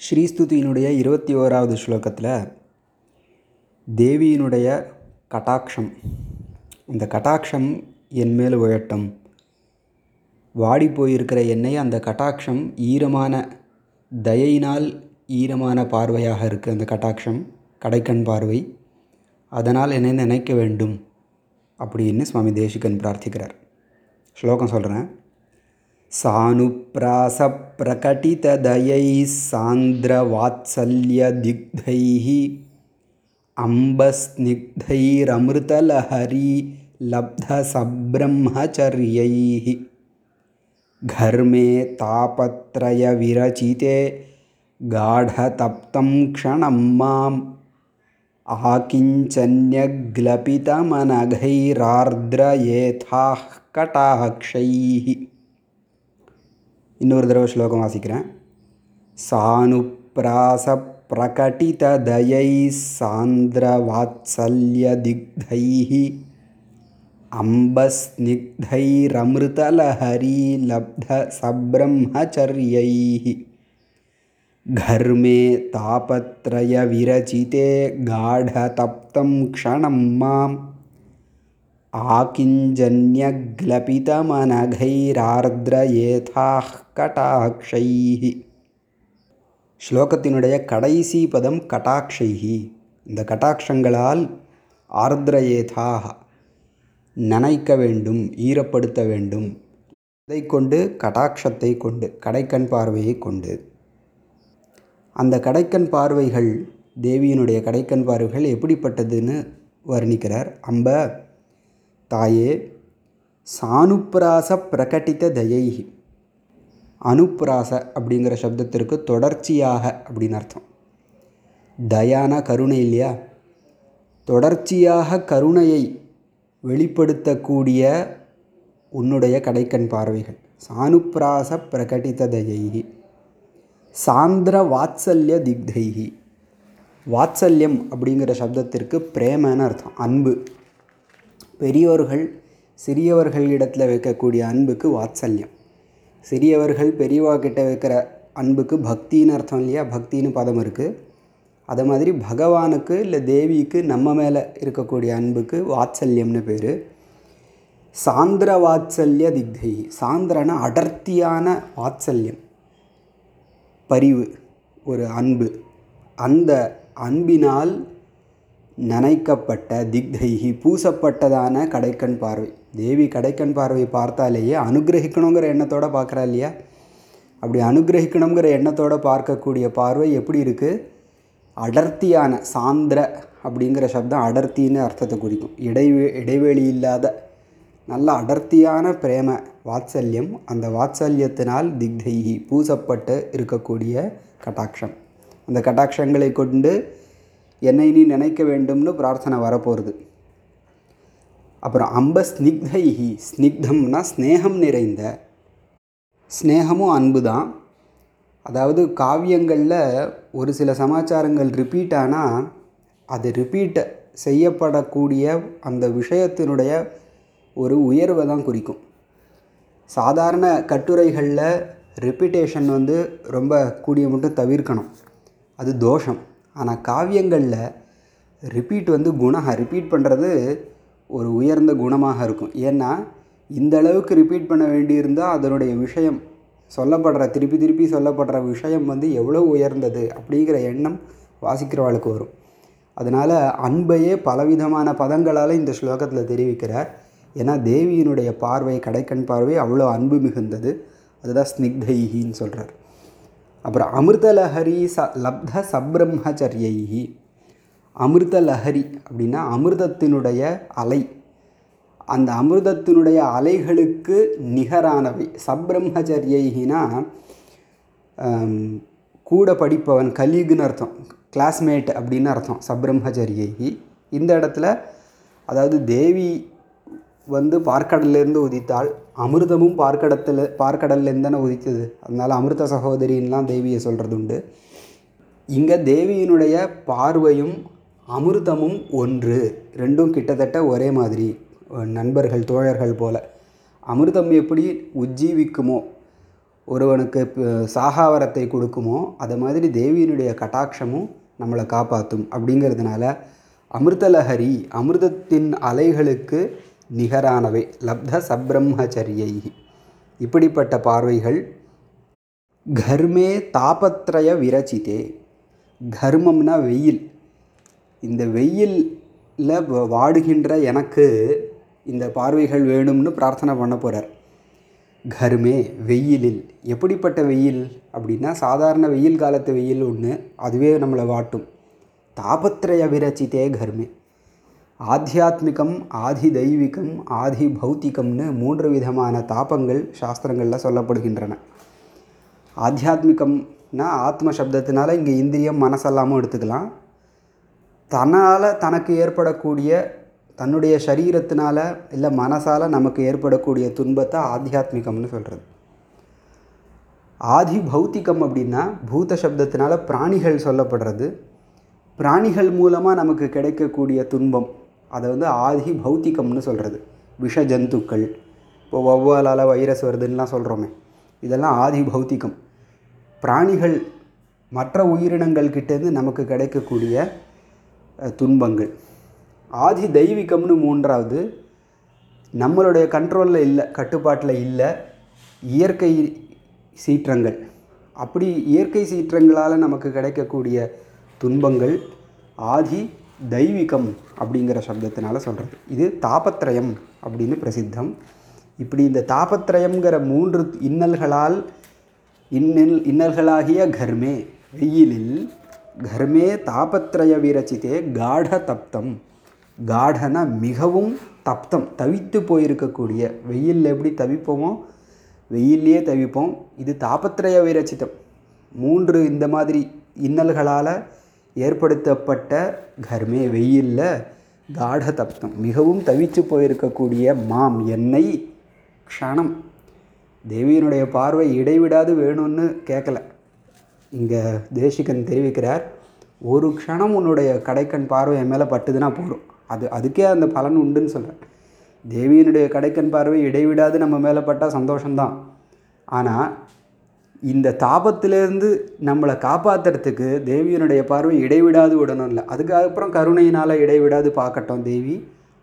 ஸ்ரீஸ்துதியினுடைய இருபத்தி ஓராவது ஸ்லோகத்தில் தேவியினுடைய கட்டாட்சம். இந்த கட்டாட்சம் என் மேல் விழட்டும் வாடி போயிருக்கிற என்னை அந்த கட்டாட்சம் ஈரமான தயையினால் ஈரமான பார்வையாக இருக்குது அந்த கட்டாட்சம் கடைக்கண் பார்வை. அதனால் என்னை நினைக்க வேண்டும் அப்படின்னு சுவாமி தேசிகன் பிரார்த்திக்கிறார். ஸ்லோகம் சொல்கிறேன் सानुप्रासप्रकटितदयैः सान्द्रवात्सल्यदिग्धैः अम्बस्निग्धैरमृतलहरी लब्धसब्रह्मचर्यैः। घर्मे तापत्रयविरचिते गाढतप्तं क्षणं माम् आकिञ्चन्यग्लपितमनघैरार्द्रयेथाः कटाक्षैः இன்னொரு தடவை ஸ்லோகம் வாசிக்கிறேன் सानुप्रासप्रकटितदयै सान्द्रवात्सल्यदिग्धैः अम्बस्निग्धैरमृतलहरीलब्धसब्रह्मचर्यैः घर्मे तापत्रयविरचिते गाढतप्तं क्षणं माम् ஆக்கிஞ்சன்யக்லபிதமனகைரார்திரயேதாः கடாக்ஷைஹி ஸ்லோகத்தினுடைய கடைசி பதம் கடாக்ஷைஹி இந்த கட்டாட்சங்களால் ஆர்திரயேதாக நனைக்க வேண்டும் ஈரப்படுத்த வேண்டும். இதை கொண்டு கடாட்சத்தை கொண்டு கடைக்கண் பார்வையை கொண்டு. அந்த கடைக்கண் பார்வைகள் தேவியினுடைய கடைக்கண் பார்வைகள் எப்படிப்பட்டதுன்னு வர்ணிக்கிறார். அம்ப தாயே சானுப்பிராச பிரகட்டித தயைஹி அனுப்பிராச அப்படிங்கிற சப்தத்திற்கு தொடர்ச்சியாக அப்படின்னு அர்த்தம். தயானா கருணை இல்லையா? தொடர்ச்சியாக கருணையை வெளிப்படுத்தக்கூடிய உன்னுடைய கடைக்கண் பார்வைகள். சானுப்பிராச பிரகட்டித தயைகி. சாந்திர வாத்சல்ய திக்தைகி. வாத்சல்யம் அப்படிங்கிற சப்தத்திற்கு பிரேமன்னு அர்த்தம். அன்பு. பெரியோர்கள் இடத்துல வைக்கக்கூடிய அன்புக்கு வாத்சல்யம். சிறியவர்கள் பெரியவா கிட்ட வைக்கிற அன்புக்கு பக்தின்னு அர்த்தம் இல்லையா? பக்தின்னு பதம் இருக்குது அது மாதிரி பகவானுக்கு இல்லை தேவிக்கு நம்ம மேலே இருக்கக்கூடிய அன்புக்கு வாத்சல்யம்னு பேர். சாந்திர வாத்சல்ய திக்தை. சாந்திரனா அடர்த்தியான வாத்சல்யம். பரிவு ஒரு அன்பு. அந்த அன்பினால் நனைக்கப்பட்ட திக்தைகி பூசப்பட்டதான கடைக்கண் பார்வை. தேவி கடைக்கண் பார்வை பார்த்தாலேயே அனுகிரகிக்கணுங்கிற எண்ணத்தோடு பார்க்குறா இல்லையா? அப்படி அனுகிரகிக்கணுங்கிற எண்ணத்தோடு பார்க்கக்கூடிய பார்வை எப்படி இருக்குது அடர்த்தியான சாந்திர அப்படிங்கிற சப்தம் அடர்த்தின்னு அர்த்தத்தை குறிக்கும். இடைவே இடைவெளி இல்லாத நல்ல அடர்த்தியான பிரேம வாத்சல்யம். அந்த வாத்சல்யத்தினால் திக்தைகி பூசப்பட்டு இருக்கக்கூடிய கட்டாட்சம். அந்த கட்டாட்சங்களை கொண்டு என்னை நீ நினைக்க வேண்டும்னு பிரார்த்தனை வரப்போகிறது அப்புறம் அம்ப ஸ்னிக்தைஹி ஸ்னிக்தம்னா ஸ்னேகம் நிறைந்த ஸ்னேகமும் அன்பு தான் அதாவது காவியங்களில் ஒரு சில சமாச்சாரங்கள் ரிப்பீட் ஆனால் அது ரிப்பீட் செய்யப்படக்கூடிய அந்த விஷயத்தினுடைய ஒரு உயர்வை தான் குறிக்கும். சாதாரண கட்டுரைகளில் ரிப்பீட்டேஷன் வந்து ரொம்ப கூடிய மட்டும் தவிர்க்கணும். அது தோஷம். ஆனால் காவியங்களில் ரிப்பீட் வந்து குணம் ரிப்பீட் பண்ணுறது ஒரு உயர்ந்த குணமாக இருக்கும். ஏன்னா இந்த அளவுக்கு ரிப்பீட் பண்ண வேண்டியிருந்தால் அதனுடைய விஷயம் சொல்லப்படுற திருப்பி திருப்பி சொல்லப்படுற விஷயம் வந்து எவ்வளோ உயர்ந்தது அப்படிங்கிற எண்ணம் வாசிக்கிறவளுக்கு வரும். அதனால் அன்பையே பலவிதமான பதங்களால் இந்த ஸ்லோகத்தில் தெரிவிக்கிறார் ஏன்னா தேவியினுடைய பார்வை கடைக்கண் பார்வை அவ்வளோ அன்பு மிகுந்தது. அதுதான் ஸ்னிக்தைகின்னு சொல்கிறார் அப்புறம் அமிர்தலஹரி ச லப்த சப்ரம்மச்சரியை அமிர்தலஹரி அப்படின்னா அமிர்தத்தினுடைய அலை. அந்த அமிர்தத்தினுடைய அலைகளுக்கு நிகரானவை. சப்ரம்மச்சரியைனா கூட படிப்பவன் கலீகுன்னு அர்த்தம். கிளாஸ்மேட் அப்படின்னு அர்த்தம் சப்ரம்மச்சரியை இந்த இடத்துல அதாவது தேவி வந்து பார்க்கடல்லேருந்து உதித்தாள் அமிர்தமும் பார்க்கடத்தில் பார்க்கடல்லேருந்து தானே உதித்தது. அதனால் அமிர்த சகோதரின்லாம் தேவியை சொல்கிறது உண்டு இங்கே தேவியினுடைய பார்வையும் அமிர்தமும் ஒன்று. ரெண்டும் கிட்டத்தட்ட ஒரே மாதிரி. நண்பர்கள் தோழர்கள் போல். அமிர்தம் எப்படி உஜ்ஜீவிக்குமோ ஒருவனுக்கு சாகாவரத்தை கொடுக்குமோ அது மாதிரி தேவியினுடைய கட்டாட்சமும் நம்மளை காப்பாற்றும் அப்படிங்கிறதுனால அமிர்தலஹரி அமிர்தத்தின் அலைகளுக்கு நிகரானவை. லப்த சப்ரம்மச்சரியை இப்படிப்பட்ட பார்வைகள் கர்மே தாபத்ரய விரச்சிதே. கர்மம்னா வெயில். இந்த வெயிலில் வாடுகின்ற எனக்கு இந்த பார்வைகள் வேணும்னு பிரார்த்தனை பண்ண போகிறார் கர்மே வெயிலில். எப்படிப்பட்ட வெயில் அப்படின்னா சாதாரண வெயில் காலத்து வெயில் ஒன்று அதுவே நம்மளை வாட்டும். தாபத்ரய விரச்சிதே கர்மே. ஆத்தியாத்மிகம் ஆதி தெய்வீகம் ஆதி பௌத்திகம்னு மூன்று விதமான தாபங்கள் சாஸ்திரங்களில் சொல்லப்படுகின்றன. ஆத்தியாத்மிகம்னா ஆத்ம சப்தத்தினால இங்கே இந்திரியம் மனசெல்லாமும் எடுத்துக்கலாம். தன்னால் தனக்கு ஏற்படக்கூடிய தன்னுடைய சரீரத்தினால இல்லை மனசால் நமக்கு ஏற்படக்கூடிய துன்பத்தை ஆத்தியாத்மிகம்னு சொல்கிறது ஆதி பௌத்திகம் அப்படின்னா பூத சப்தத்தினால பிராணிகள் சொல்லப்படுறது. பிராணிகள் மூலமாக நமக்கு கிடைக்கக்கூடிய துன்பம். அதை வந்து ஆதி பௌத்திகம்னு சொல்கிறது விஷ ஜந்துக்கள் இப்போ வௌவாலால் வைரஸ் வருதுன்னெலாம் சொல்கிறோமே இதெல்லாம் ஆதி பௌத்திகம். பிராணிகள் மற்ற உயிரினங்கள் கிட்டேருந்து நமக்கு கிடைக்கக்கூடிய துன்பங்கள். ஆதி தெய்வீகம்னு மூன்றாவது நம்மளுடைய கண்ட்ரோலில் இல்லை கட்டுப்பாட்டில் இல்லை இயற்கை சீற்றங்கள். அப்படி இயற்கை சீற்றங்களால் நமக்கு கிடைக்கக்கூடிய துன்பங்கள் ஆதி தெய்வீகம் அப்படிங்கிற சப்தத்தினால சொல்கிறது இது தாபத்ரயம் அப்படின்னு பிரசித்தம். இப்படி இந்த தாபத்ரயம்ங்கிற மூன்று இன்னல்களால் இன்னல் இன்னல்களாகிய கர்மே வெயிலில் கர்மே தாபத்ரய விரச்சித்தே காட தப்தம். காடன மிகவும் தப்தம் தவித்து போயிருக்கக்கூடிய. வெயிலில் எப்படி தவிப்போமோ? வெயிலே தவிப்போம். இது தாபத்ரய விரச்சித்தம். மூன்று இந்த மாதிரி இன்னல்களால் ஏற்படுத்தப்பட்ட கர்மே வெயிலில் காட தப்தம் மிகவும் தவிச்சு போயிருக்கக்கூடிய மாம் என்னை க்ஷணம். தேவியினுடைய பார்வை இடைவிடாது வேணும்னு கேட்கல இங்கே தேசிகன் தெரிவிக்கிறார் ஒரு க்ஷணம் உன்னுடைய கடைக்கண் பார்வை என் மேலே பட்டுதுன்னா போதும். அது அதுக்கே அந்த பலன் உண்டுன்னு சொல்கிறேன் தேவியினுடைய கடைக்கண் பார்வை இடைவிடாது நம்ம மேலே பட்டால் சந்தோஷம்தான். ஆனால் இந்த தாபத்திலேருந்து நம்மளை காப்பாற்றுறதுக்கு தேவியினுடைய பார்வை இடைவிடாது விடணும் இல்லை அதுக்கப்புறம் கருணையினால் இடைவிடாது பார்க்கட்டும் தேவி.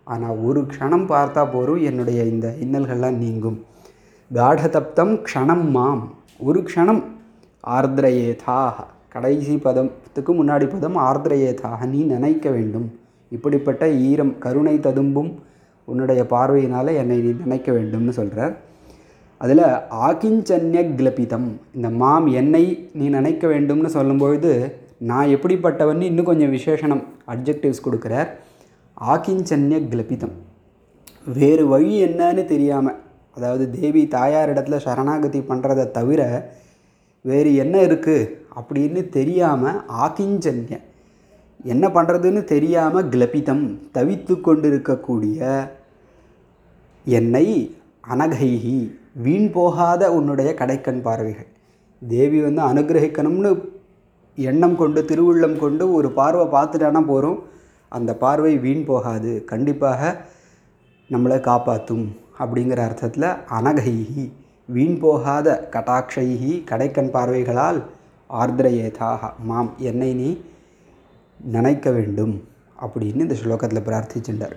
ஆனால் ஒரு க்ஷணம் பார்த்தா போதும் என்னுடைய இந்த இன்னல்கள்லாம் நீங்கும். காடதப்தம் க்ஷணம் மாம். ஒரு க்ஷணம் ஆர்திரயேதாக கடைசி பதத்துக்கு முன்னாடி பதம் ஆர்திரயேதாக நீ நினைக்க வேண்டும். இப்படிப்பட்ட ஈரம் கருணை ததும்பும் உன்னுடைய பார்வையினால் என்னை நீ நினைக்க வேண்டும்னு சொல்கிறார் அதில் ஆகிஞ்சன்ய கிளபிதம் இந்த மாம் என்னை நீ நினைக்க வேண்டும்னு சொல்லும்பொழுது நான் எப்படிப்பட்டவன்னு இன்னும் கொஞ்சம் விசேஷணம் அட்ஜெக்டிவ்ஸ் கொடுக்குறார். ஆகிஞ்சன்ய கிளபிதம் வேறு வழி என்னன்னு தெரியாமல் அதாவது தேவி தாயார் இடத்துல சரணாகதி பண்ணுறதை தவிர வேறு என்ன இருக்குது அப்படின்னு தெரியாமல் ஆகிஞ்சன்ய என்ன பண்ணுறதுன்னு தெரியாமல் கிளபிதம் தவித்து கொண்டிருக்கக்கூடிய என்னை அனகைகி வீண் போகாத உன்னுடைய கடைக்கண் பார்வைகள். தேவி வந்து அனுகிரகிக்கணும்னு எண்ணம் கொண்டு திருவுள்ளம் கொண்டு ஒரு பார்வை பார்த்துட்டானா போகிறோம் அந்த பார்வை வீண் போகாது. கண்டிப்பாக நம்மளை காப்பாற்றும் அப்படிங்கிற அர்த்தத்தில் அனகைஹி வீண் போகாத கட்டாட்சைஹி கடைக்கண் பார்வைகளால் ஆர்திரயேதாக மாம் என்னை நீ நினைக்க வேண்டும் அப்படின்னு இந்த ஸ்லோகத்தில் பிரார்த்திச்சுட்டார்